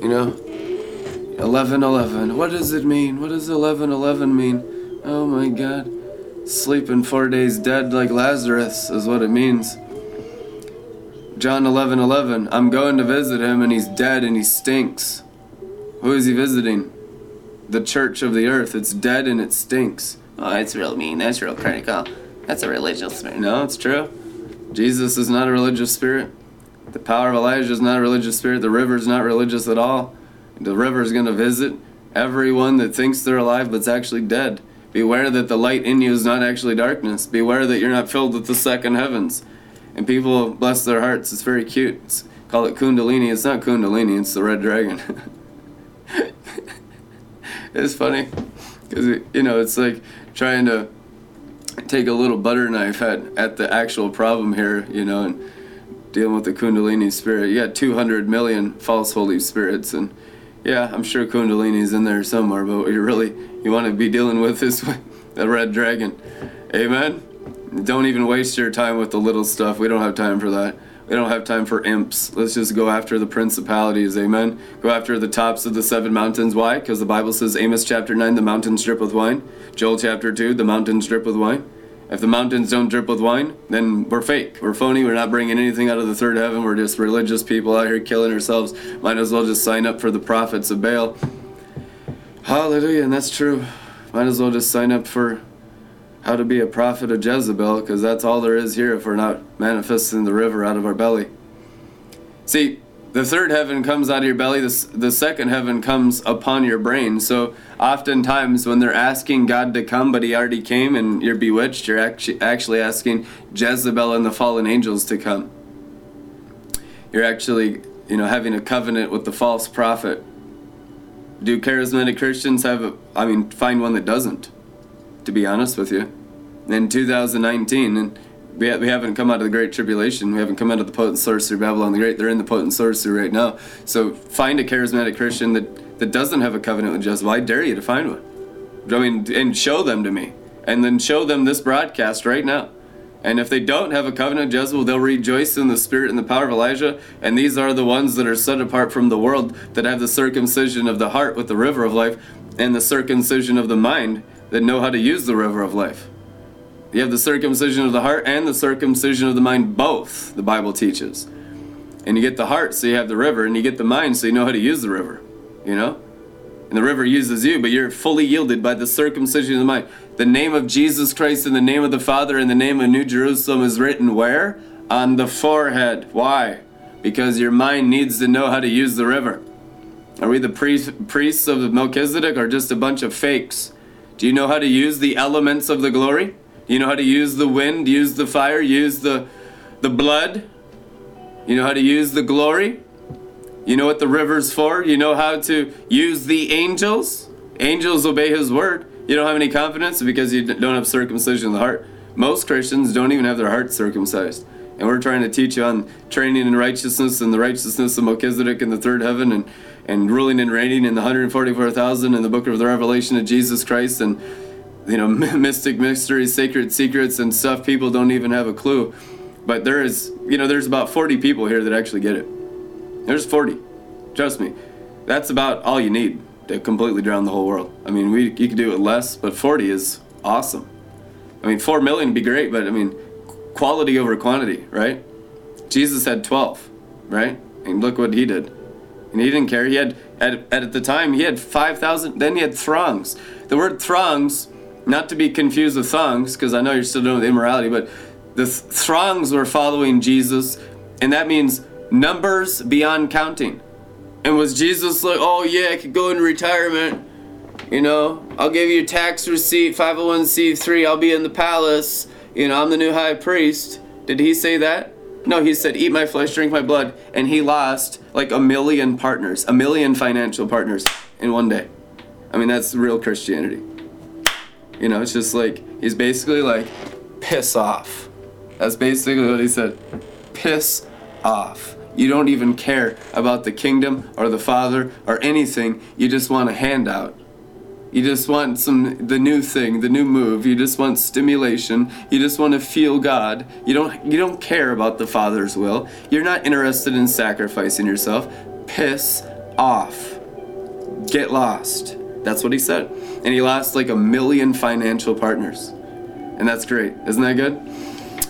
You know? 1111. What does it mean? What does 1111 mean? Oh my god. Sleeping four days dead like Lazarus is what it means. John 11:11. I'm going to visit him and he's dead and he stinks. Who is he visiting? The church of the earth. It's dead and it stinks. Oh, that's real mean. That's real critical. That's a religious spirit. No, it's true. Jesus is not a religious spirit. The power of Elijah is not a religious spirit. The river is not religious at all. The river is going to visit everyone that thinks they're alive but's actually dead. Beware that the light in you is not actually darkness. Beware that you're not filled with the second heavens. And people bless their hearts. It's very cute. It's, call it Kundalini. It's not Kundalini, it's the red dragon. it's funny because, you know, it's like trying to take a little butter knife at, at the actual problem here, you know, and dealing with the Kundalini spirit. You got 200 million false holy spirits, and yeah, I'm sure Kundalini's in there somewhere, but what you really you want to be dealing with is the red dragon. Amen. Don't even waste your time with the little stuff. We don't have time for that. We don't have time for imps. Let's just go after the principalities. Amen. Go after the tops of the seven mountains. Why? Because the Bible says, Amos chapter 9, the mountains drip with wine. Joel chapter 2, the mountains drip with wine. If the mountains don't drip with wine, then we're fake. We're phony. We're not bringing anything out of the third heaven. We're just religious people out here killing ourselves. Might as well just sign up for the prophets of Baal. Hallelujah. And that's true. Might as well just sign up for how to be a prophet of Jezebel, because that's all there is here if we're not manifesting the river out of our belly. See, the third heaven comes out of your belly, the, the second heaven comes upon your brain. So, oftentimes, when they're asking God to come, but He already came and you're bewitched, you're actually, actually asking Jezebel and the fallen angels to come. You're actually, you know, having a covenant with the false prophet. Do charismatic Christians have, a, I mean, find one that doesn't, to be honest with you. In 2019, and we, ha- we haven't come out of the Great Tribulation. We haven't come out of the potent sorcery Babylon the Great. They're in the potent sorcery right now. So find a charismatic Christian that, that doesn't have a covenant with Jezebel. I dare you to find one. I mean, and show them to me. And then show them this broadcast right now. And if they don't have a covenant with Jezebel, they'll rejoice in the spirit and the power of Elijah. And these are the ones that are set apart from the world that have the circumcision of the heart with the river of life and the circumcision of the mind that know how to use the river of life. You have the circumcision of the heart and the circumcision of the mind, both, the Bible teaches. And you get the heart, so you have the river, and you get the mind, so you know how to use the river. You know? And the river uses you, but you're fully yielded by the circumcision of the mind. The name of Jesus Christ in the name of the Father in the name of New Jerusalem is written where? On the forehead. Why? Because your mind needs to know how to use the river. Are we the priest, priests of Melchizedek or just a bunch of fakes? Do you know how to use the elements of the glory? You know how to use the wind, use the fire, use the, the blood? You know how to use the glory? You know what the river's for? You know how to use the angels? Angels obey his word. You don't have any confidence because you don't have circumcision of the heart. Most Christians don't even have their heart circumcised. And we're trying to teach you on training in righteousness and the righteousness of Melchizedek in the third heaven and, and ruling and reigning in the 144,000 in the book of the Revelation of Jesus Christ and you know mystic mysteries, sacred secrets and stuff people don't even have a clue. But there is, you know, there's about 40 people here that actually get it. There's 40. Trust me. That's about all you need to completely drown the whole world. I mean, we you could do it less, but 40 is awesome. I mean, 4 million would be great, but I mean, quality over quantity, right? Jesus had 12, right? And look what he did. And he didn't care. He had, at, at the time, he had 5,000, then he had throngs. The word throngs, not to be confused with thongs, because I know you're still doing with immorality, but the th- throngs were following Jesus, and that means numbers beyond counting. And was Jesus like, oh yeah, I could go into retirement, you know, I'll give you a tax receipt, 501c3, I'll be in the palace, you know, I'm the new high priest. Did he say that? No, he said, eat my flesh, drink my blood. And he lost like a million partners, a million financial partners in one day. I mean, that's real Christianity. You know, it's just like, he's basically like, piss off. That's basically what he said. Piss off. You don't even care about the kingdom or the Father or anything. You just want a handout. You just want some the new thing, the new move. You just want stimulation. You just want to feel God. You don't you don't care about the Father's will. You're not interested in sacrificing yourself. Piss off. Get lost. That's what he said. And he lost like a million financial partners. And that's great. Isn't that good?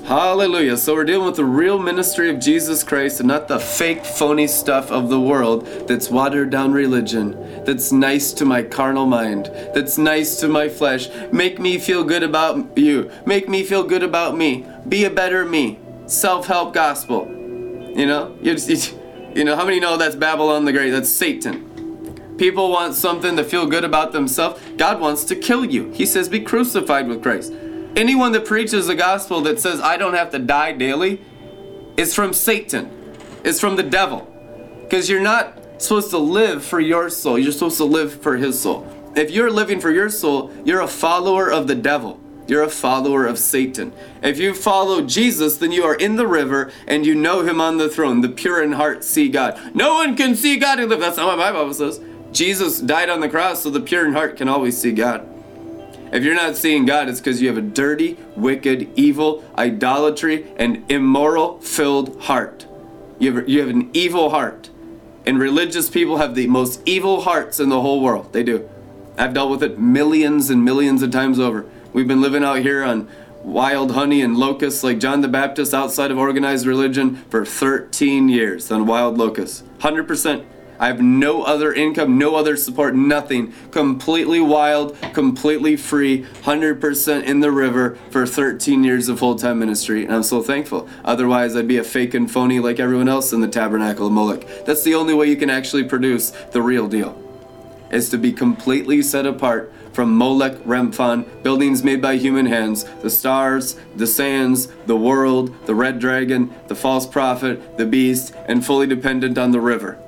Hallelujah. So we're dealing with the real ministry of Jesus Christ and not the fake, phony stuff of the world that's watered down religion, that's nice to my carnal mind, that's nice to my flesh. Make me feel good about you. Make me feel good about me. Be a better me. Self help gospel. You know? You, just, you know, how many know that's Babylon the Great? That's Satan. People want something to feel good about themselves. God wants to kill you. He says, Be crucified with Christ. Anyone that preaches the gospel that says I don't have to die daily is from Satan. It's from the devil. Because you're not supposed to live for your soul. You're supposed to live for his soul. If you're living for your soul, you're a follower of the devil. You're a follower of Satan. If you follow Jesus, then you are in the river and you know him on the throne. The pure in heart see God. No one can see God and live. That's not what my Bible says. Jesus died on the cross so the pure in heart can always see God. If you're not seeing God, it's because you have a dirty, wicked, evil, idolatry, and immoral filled heart. You have, you have an evil heart. And religious people have the most evil hearts in the whole world. They do. I've dealt with it millions and millions of times over. We've been living out here on wild honey and locusts like John the Baptist outside of organized religion for 13 years on wild locusts. 100% I have no other income, no other support, nothing. Completely wild, completely free, 100% in the river for 13 years of full time ministry. And I'm so thankful. Otherwise, I'd be a fake and phony like everyone else in the tabernacle of Moloch. That's the only way you can actually produce the real deal, is to be completely set apart from Molech, Remphan, buildings made by human hands, the stars, the sands, the world, the red dragon, the false prophet, the beast, and fully dependent on the river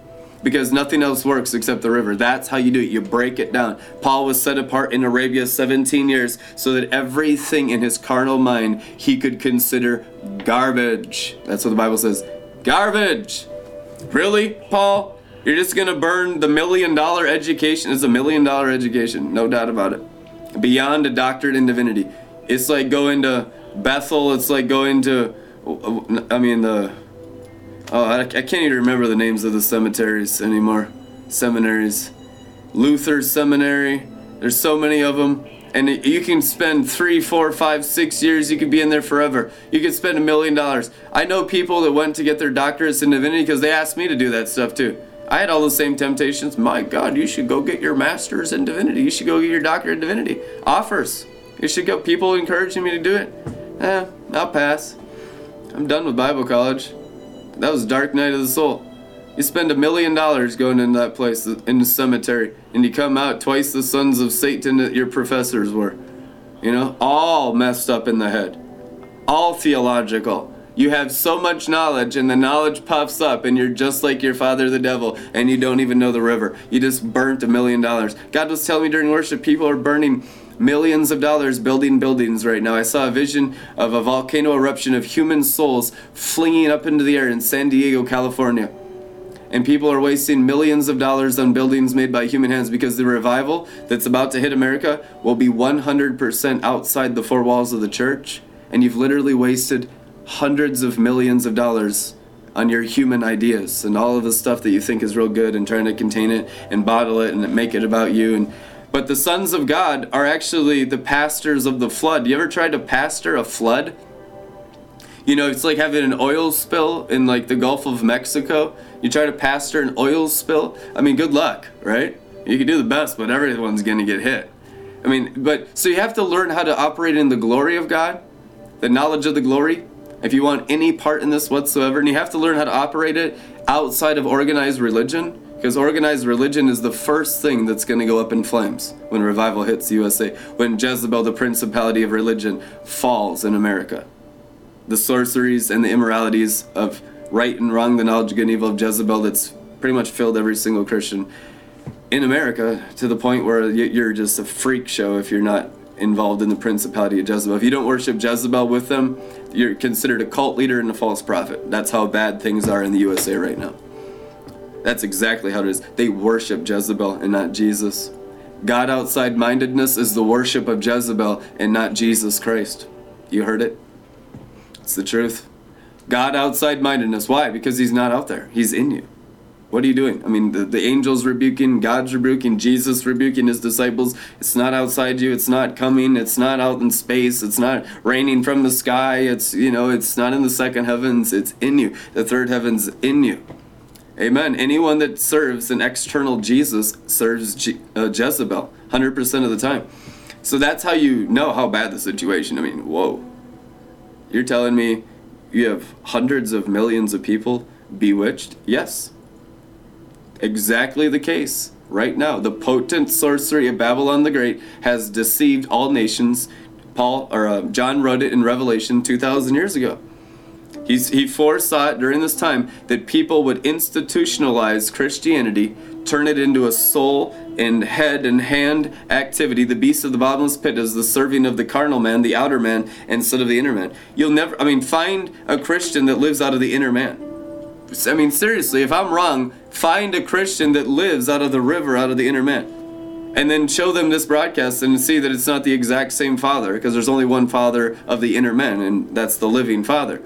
because nothing else works except the river. That's how you do it. You break it down. Paul was set apart in Arabia 17 years so that everything in his carnal mind he could consider garbage. That's what the Bible says. Garbage. Really, Paul? You're just going to burn the million dollar education? It's a million dollar education, no doubt about it. Beyond a doctorate in divinity. It's like going to Bethel, it's like going to, I mean, the Oh, I, I can't even remember the names of the cemeteries anymore. Seminaries. Luther Seminary. There's so many of them. And you can spend three, four, five, six years. You could be in there forever. You could spend a million dollars. I know people that went to get their doctorates in divinity because they asked me to do that stuff too. I had all the same temptations. My God, you should go get your master's in divinity. You should go get your doctorate in divinity. Offers. You should go. People encouraging me to do it. Eh, I'll pass. I'm done with Bible college. That was dark night of the soul. You spend a million dollars going into that place in the cemetery, and you come out twice the sons of Satan that your professors were. You know, all messed up in the head, all theological. You have so much knowledge, and the knowledge puffs up, and you're just like your father, the devil, and you don't even know the river. You just burnt a million dollars. God was telling me during worship, people are burning millions of dollars building buildings right now. I saw a vision of a volcano eruption of human souls flinging up into the air in San Diego, California. And people are wasting millions of dollars on buildings made by human hands because the revival that's about to hit America will be 100% outside the four walls of the church. And you've literally wasted hundreds of millions of dollars on your human ideas and all of the stuff that you think is real good and trying to contain it and bottle it and make it about you and but the sons of God are actually the pastors of the flood. You ever tried to pastor a flood? You know, it's like having an oil spill in like the Gulf of Mexico. You try to pastor an oil spill. I mean, good luck, right? You can do the best, but everyone's going to get hit. I mean, but so you have to learn how to operate in the glory of God, the knowledge of the glory, if you want any part in this whatsoever, and you have to learn how to operate it outside of organized religion because organized religion is the first thing that's going to go up in flames when revival hits the USA, when Jezebel, the principality of religion, falls in America. The sorceries and the immoralities of right and wrong, the knowledge of good and evil of Jezebel that's pretty much filled every single Christian in America to the point where you're just a freak show if you're not involved in the principality of Jezebel. If you don't worship Jezebel with them, you're considered a cult leader and a false prophet. That's how bad things are in the USA right now. That's exactly how it is. They worship Jezebel and not Jesus. God outside mindedness is the worship of Jezebel and not Jesus Christ. You heard it? It's the truth. God outside mindedness. Why? Because He's not out there, He's in you. What are you doing? I mean, the, the angels rebuking, God's rebuking, Jesus rebuking his disciples. It's not outside you. It's not coming. It's not out in space. It's not raining from the sky. It's, you know, it's not in the second heavens. It's in you. The third heaven's in you. Amen. Anyone that serves an external Jesus serves Je- uh, Jezebel 100% of the time. So that's how you know how bad the situation. I mean, whoa. You're telling me you have hundreds of millions of people bewitched? Yes exactly the case right now. The potent sorcery of Babylon the Great has deceived all nations. Paul or uh, John wrote it in Revelation 2,000 years ago. He's, he foresaw it during this time that people would institutionalize Christianity, turn it into a soul and head and hand activity. The beast of the bottomless pit is the serving of the carnal man, the outer man, instead of the inner man. You'll never, I mean, find a Christian that lives out of the inner man. I mean, seriously, if I'm wrong, find a Christian that lives out of the river, out of the inner man. And then show them this broadcast and see that it's not the exact same Father, because there's only one Father of the inner man, and that's the living Father.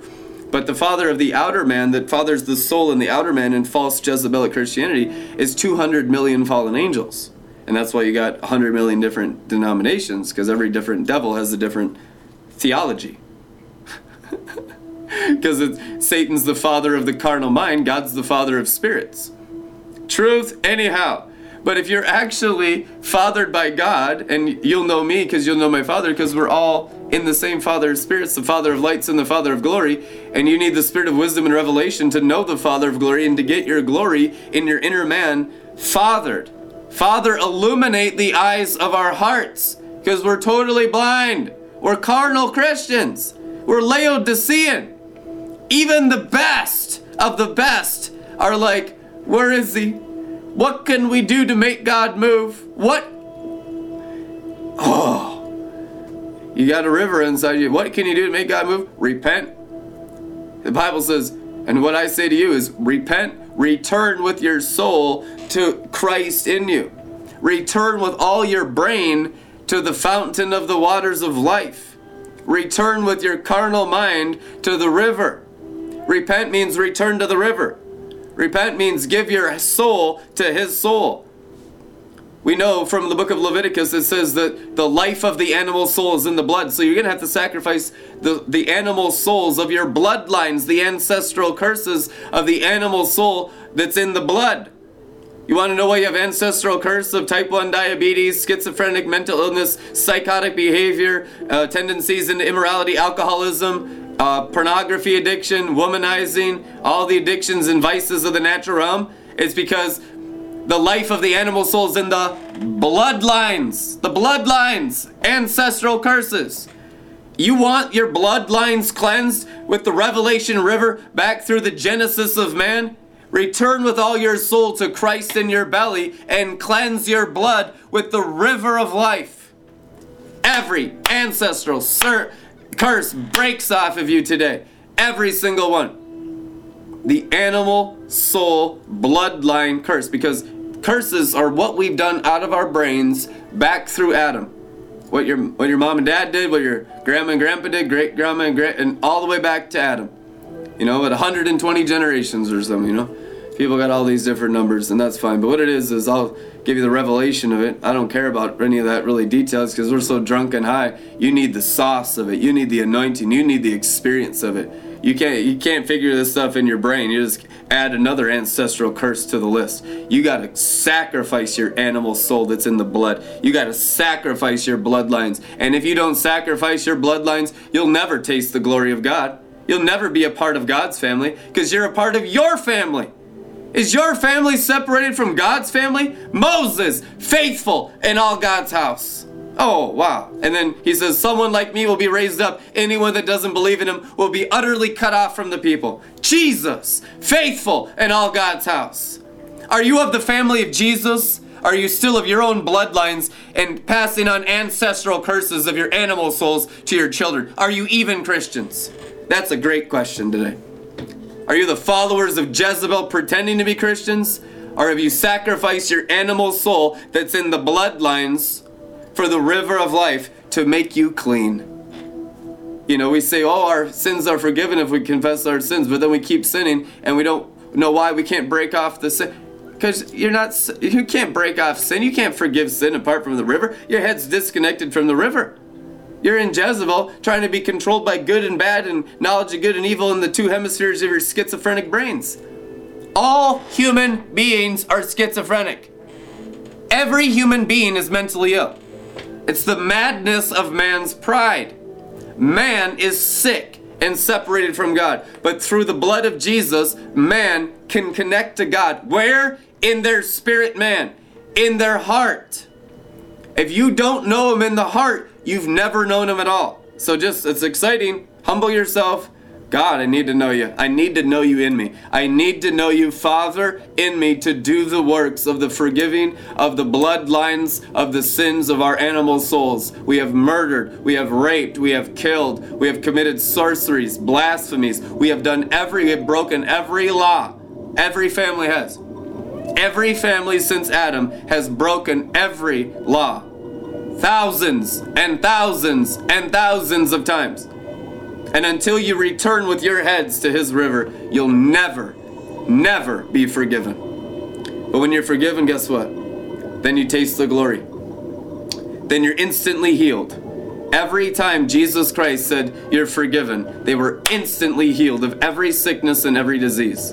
But the Father of the outer man, that fathers the soul in the outer man in false Jezebelic Christianity, is 200 million fallen angels. And that's why you got 100 million different denominations, because every different devil has a different theology. because Satan's the father of the carnal mind, God's the father of spirits. Truth, anyhow. But if you're actually fathered by God, and you'll know me because you'll know my Father, because we're all in the same Father of spirits, the Father of lights and the Father of glory, and you need the Spirit of wisdom and revelation to know the Father of glory and to get your glory in your inner man fathered. Father, illuminate the eyes of our hearts because we're totally blind. We're carnal Christians. We're Laodicean even the best of the best are like, where is he? What can we do to make God move? What? Oh. You got a river inside you. What can you do to make God move? Repent. The Bible says, and what I say to you is repent, return with your soul to Christ in you. Return with all your brain to the fountain of the waters of life. Return with your carnal mind to the river. Repent means return to the river. Repent means give your soul to his soul. We know from the book of Leviticus it says that the life of the animal soul is in the blood. So you're going to have to sacrifice the, the animal souls of your bloodlines, the ancestral curses of the animal soul that's in the blood. You want to know why you have ancestral curse of type 1 diabetes, schizophrenic mental illness, psychotic behavior, uh, tendencies into immorality, alcoholism, uh, pornography addiction, womanizing, all the addictions and vices of the natural realm, It's because the life of the animal souls in the bloodlines. The bloodlines, ancestral curses. You want your bloodlines cleansed with the Revelation River back through the Genesis of man? Return with all your soul to Christ in your belly and cleanse your blood with the river of life. Every ancestral, sir, curse breaks off of you today. Every single one. The animal soul bloodline curse. Because curses are what we've done out of our brains back through Adam. What your what your mom and dad did, what your grandma and grandpa did, great grandma and great and all the way back to Adam. You know, at 120 generations or something, you know. People got all these different numbers and that's fine. But what it is is I'll give you the revelation of it. I don't care about any of that really details because we're so drunk and high. You need the sauce of it. You need the anointing. You need the experience of it. You can't you can't figure this stuff in your brain. You just add another ancestral curse to the list. You got to sacrifice your animal soul that's in the blood. You got to sacrifice your bloodlines. And if you don't sacrifice your bloodlines, you'll never taste the glory of God. You'll never be a part of God's family because you're a part of your family. Is your family separated from God's family? Moses, faithful in all God's house. Oh, wow. And then he says, Someone like me will be raised up. Anyone that doesn't believe in him will be utterly cut off from the people. Jesus, faithful in all God's house. Are you of the family of Jesus? Are you still of your own bloodlines and passing on ancestral curses of your animal souls to your children? Are you even Christians? That's a great question today. Are you the followers of Jezebel pretending to be Christians? Or have you sacrificed your animal soul that's in the bloodlines for the river of life to make you clean? You know, we say, oh, our sins are forgiven if we confess our sins, but then we keep sinning and we don't know why we can't break off the sin? Because you're not, you can't break off sin. You can't forgive sin apart from the river. Your head's disconnected from the river. You're in Jezebel trying to be controlled by good and bad and knowledge of good and evil in the two hemispheres of your schizophrenic brains. All human beings are schizophrenic. Every human being is mentally ill. It's the madness of man's pride. Man is sick and separated from God. But through the blood of Jesus, man can connect to God. Where? In their spirit man, in their heart. If you don't know him in the heart, you've never known him at all. So just, it's exciting. Humble yourself, God, I need to know you. I need to know you in me. I need to know you, Father, in me to do the works of the forgiving of the bloodlines of the sins of our animal souls. We have murdered, we have raped, we have killed, we have committed sorceries, blasphemies. We have done every, we have broken every law. Every family has. Every family since Adam has broken every law. Thousands and thousands and thousands of times. And until you return with your heads to his river, you'll never, never be forgiven. But when you're forgiven, guess what? Then you taste the glory. Then you're instantly healed. Every time Jesus Christ said, You're forgiven, they were instantly healed of every sickness and every disease.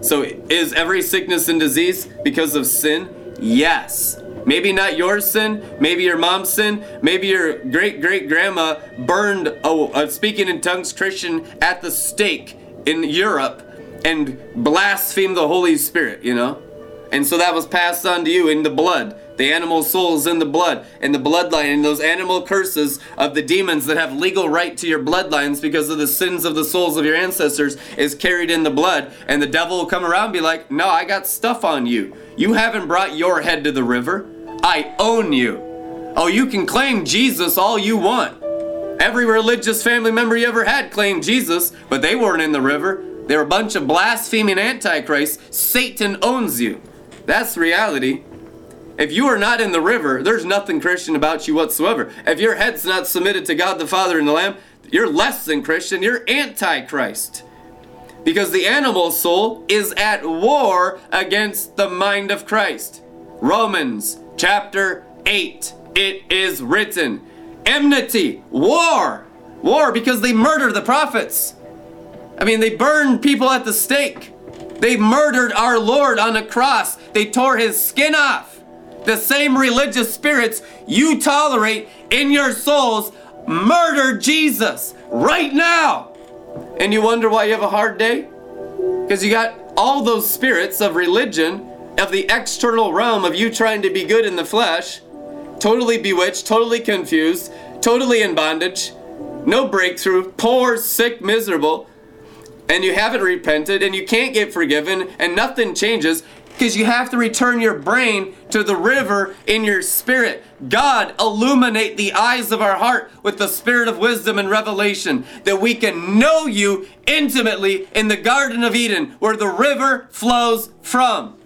So, is every sickness and disease because of sin? Yes. Maybe not your sin, maybe your mom's sin, maybe your great great grandma burned a, a speaking in tongues Christian at the stake in Europe and blasphemed the Holy Spirit, you know? And so that was passed on to you in the blood. The animal souls in the blood, and the bloodline, and those animal curses of the demons that have legal right to your bloodlines because of the sins of the souls of your ancestors is carried in the blood. And the devil will come around and be like, No, I got stuff on you. You haven't brought your head to the river. I own you. Oh, you can claim Jesus all you want. Every religious family member you ever had claimed Jesus, but they weren't in the river. They're a bunch of blaspheming antichrists. Satan owns you. That's reality. If you are not in the river, there's nothing Christian about you whatsoever. If your head's not submitted to God the Father and the Lamb, you're less than Christian. You're antichrist. Because the animal soul is at war against the mind of Christ. Romans chapter 8. It is written enmity, war, war because they murder the prophets. I mean, they burned people at the stake. They murdered our Lord on a cross. They tore his skin off. The same religious spirits you tolerate in your souls murder Jesus right now. And you wonder why you have a hard day? Because you got all those spirits of religion of the external realm of you trying to be good in the flesh, totally bewitched, totally confused, totally in bondage, no breakthrough, poor, sick, miserable, and you haven't repented and you can't get forgiven and nothing changes because you have to return your brain to the river in your spirit. God, illuminate the eyes of our heart with the spirit of wisdom and revelation that we can know you intimately in the Garden of Eden where the river flows from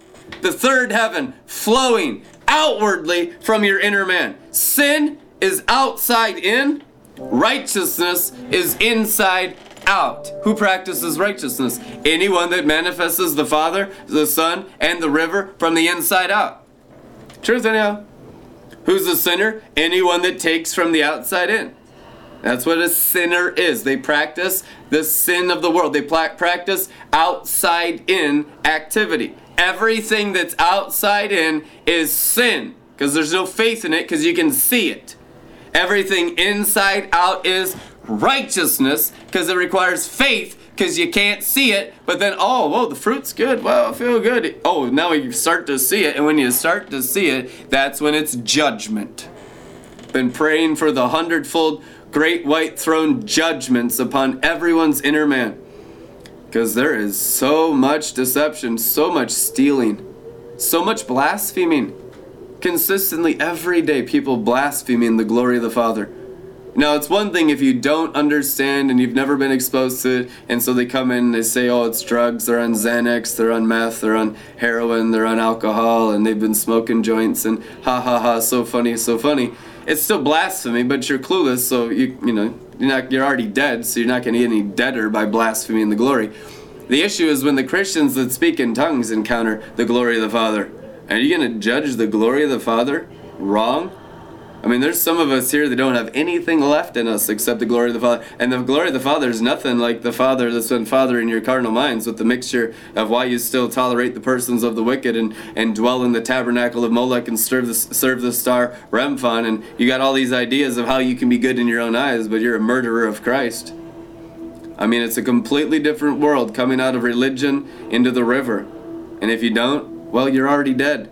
the third heaven flowing outwardly from your inner man. Sin is outside in, righteousness is inside out. Who practices righteousness? Anyone that manifests the Father, the Son, and the river from the inside out. Truth anyhow. Who's a sinner? Anyone that takes from the outside in. That's what a sinner is. They practice the sin of the world. They practice outside in activity everything that's outside in is sin because there's no faith in it because you can see it. Everything inside out is righteousness because it requires faith because you can't see it. But then, oh, whoa, the fruit's good. Well, I feel good. Oh, now you start to see it. And when you start to see it, that's when it's judgment. Been praying for the hundredfold great white throne judgments upon everyone's inner man. Because there is so much deception, so much stealing, so much blaspheming. Consistently, every day, people blaspheming the glory of the Father. Now, it's one thing if you don't understand and you've never been exposed to it, and so they come in and they say, oh, it's drugs, they're on Xanax, they're on meth, they're on heroin, they're on alcohol, and they've been smoking joints, and ha ha ha, so funny, so funny. It's still blasphemy, but you're clueless, so you, you know, you're not you're already dead, so you're not going to get any deader by blaspheming the glory. The issue is when the Christians that speak in tongues encounter the glory of the Father. Are you going to judge the glory of the Father wrong? I mean, there's some of us here that don't have anything left in us except the glory of the Father. And the glory of the Father is nothing like the Father that's been Father in your carnal minds with the mixture of why you still tolerate the persons of the wicked and, and dwell in the tabernacle of Molech and serve the, serve the star Remphan. And you got all these ideas of how you can be good in your own eyes, but you're a murderer of Christ. I mean, it's a completely different world coming out of religion into the river. And if you don't, well, you're already dead.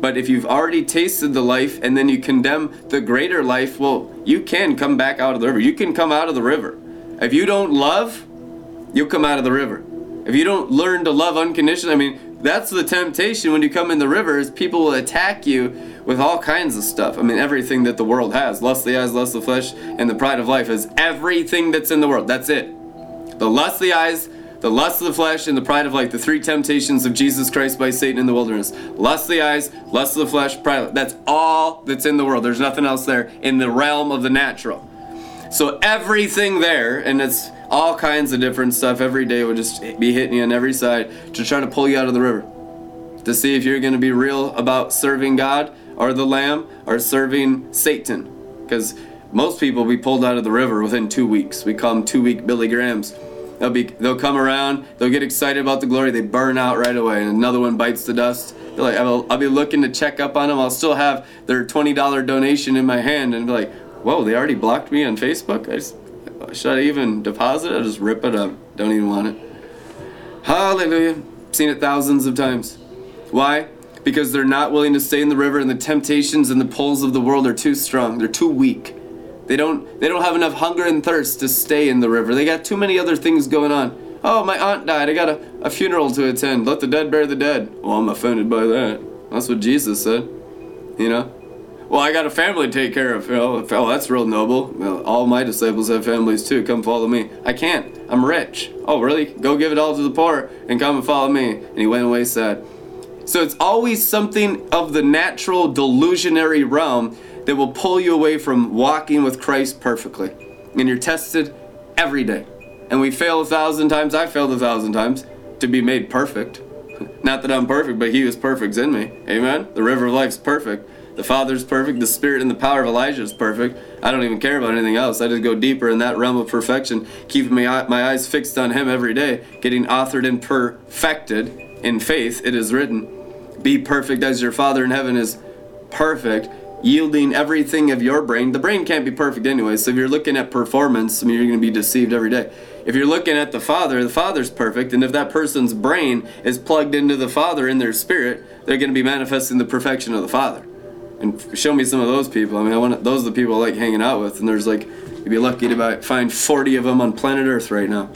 But if you've already tasted the life and then you condemn the greater life, well, you can come back out of the river. You can come out of the river. If you don't love, you'll come out of the river. If you don't learn to love unconditionally, I mean, that's the temptation when you come in the river is people will attack you with all kinds of stuff. I mean, everything that the world has. Lust the eyes, lust the flesh, and the pride of life is everything that's in the world. That's it. The lust the eyes, the lust of the flesh and the pride of life, the three temptations of Jesus Christ by Satan in the wilderness. Lust of the eyes, lust of the flesh, pride. That's all that's in the world. There's nothing else there in the realm of the natural. So everything there, and it's all kinds of different stuff every day would just be hitting you on every side to try to pull you out of the river. To see if you're going to be real about serving God or the Lamb or serving Satan. Because most people be pulled out of the river within two weeks. We call them two week Billy Grahams. They'll be they'll come around, they'll get excited about the glory, they burn out right away, and another one bites the dust. They're like, I'll, I'll be looking to check up on them. I'll still have their twenty dollar donation in my hand, and be like, whoa, they already blocked me on Facebook. I just, should I even deposit it? I'll just rip it up. Don't even want it. Hallelujah. Seen it thousands of times. Why? Because they're not willing to stay in the river, and the temptations and the pulls of the world are too strong. They're too weak. They don't they don't have enough hunger and thirst to stay in the river. They got too many other things going on. Oh, my aunt died. I got a, a funeral to attend. Let the dead bury the dead. Well, I'm offended by that. That's what Jesus said. You know? Well, I got a family to take care of. Oh, that's real noble. All my disciples have families too. Come follow me. I can't. I'm rich. Oh, really? Go give it all to the poor and come and follow me. And he went away sad. So it's always something of the natural delusionary realm that will pull you away from walking with Christ perfectly. And you're tested every day. And we fail a thousand times. I failed a thousand times to be made perfect. Not that I'm perfect, but He is perfect in me. Amen? The river of life's perfect. The Father's perfect. The Spirit and the power of Elijah is perfect. I don't even care about anything else. I just go deeper in that realm of perfection, keeping my, my eyes fixed on Him every day, getting authored and perfected in faith. It is written, Be perfect as your Father in heaven is perfect yielding everything of your brain. The brain can't be perfect anyway, so if you're looking at performance, I mean, you're going to be deceived every day. If you're looking at the Father, the Father's perfect, and if that person's brain is plugged into the Father in their spirit, they're going to be manifesting the perfection of the Father. And show me some of those people. I mean, I want those are the people I like hanging out with, and there's like, you'd be lucky to find 40 of them on planet Earth right now.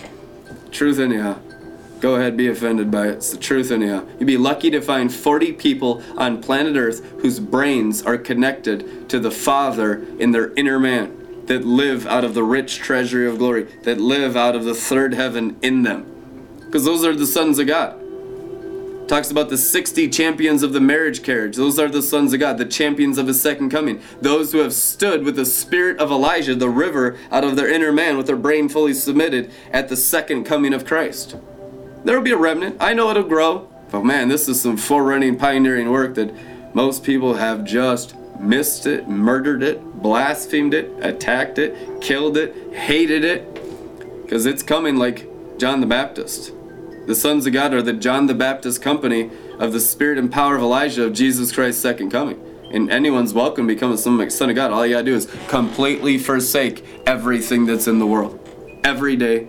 Truth, anyhow. Go ahead, be offended by it. It's the truth, anyhow. You'd be lucky to find 40 people on planet Earth whose brains are connected to the Father in their inner man, that live out of the rich treasury of glory, that live out of the third heaven in them. Because those are the sons of God. Talks about the 60 champions of the marriage carriage. Those are the sons of God, the champions of his second coming. Those who have stood with the spirit of Elijah, the river, out of their inner man with their brain fully submitted at the second coming of Christ. There'll be a remnant. I know it'll grow. But man, this is some forerunning, pioneering work that most people have just missed it, murdered it, blasphemed it, attacked it, killed it, hated it. Because it's coming like John the Baptist. The sons of God are the John the Baptist company of the spirit and power of Elijah of Jesus Christ's second coming. And anyone's welcome to become a son of God. All you gotta do is completely forsake everything that's in the world. Every day,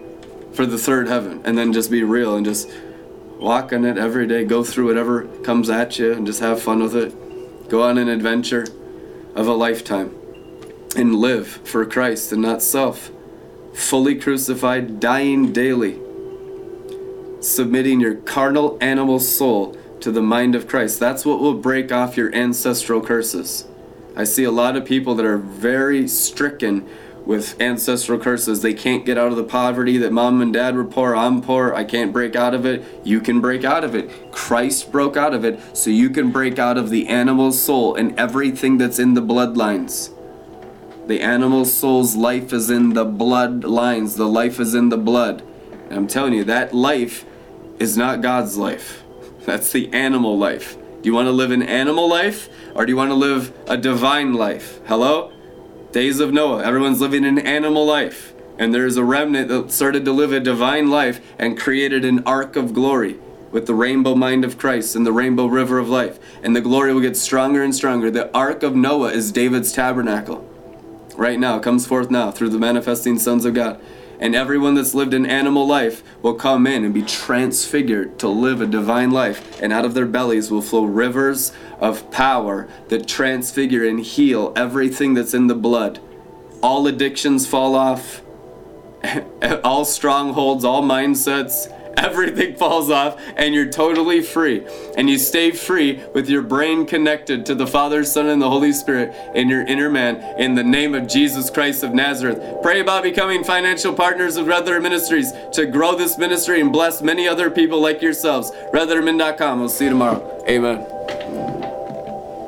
for the third heaven and then just be real and just walk on it every day go through whatever comes at you and just have fun with it. Go on an adventure of a lifetime and live for christ and not self. Fully crucified dying daily submitting your carnal animal soul to the mind of christ. That's what will break off your ancestral curses. I see a lot of people that are very stricken with ancestral curses. They can't get out of the poverty that mom and dad were poor. I'm poor. I can't break out of it. You can break out of it. Christ broke out of it, so you can break out of the animal soul and everything that's in the bloodlines. The animal soul's life is in the bloodlines. The life is in the blood. And I'm telling you, that life is not God's life. That's the animal life. Do you want to live an animal life or do you want to live a divine life? Hello? Days of Noah, everyone's living an animal life. And there's a remnant that started to live a divine life and created an ark of glory with the rainbow mind of Christ and the rainbow river of life. And the glory will get stronger and stronger. The ark of Noah is David's tabernacle. Right now, comes forth now through the manifesting sons of God. And everyone that's lived an animal life will come in and be transfigured to live a divine life. And out of their bellies will flow rivers of power that transfigure and heal everything that's in the blood. All addictions fall off, all strongholds, all mindsets, everything falls off and you're totally free. And you stay free with your brain connected to the Father, Son, and the Holy Spirit in your inner man in the name of Jesus Christ of Nazareth. Pray about becoming financial partners of Red Letter Ministries to grow this ministry and bless many other people like yourselves. RedLetterMin.com. We'll see you tomorrow. Amen.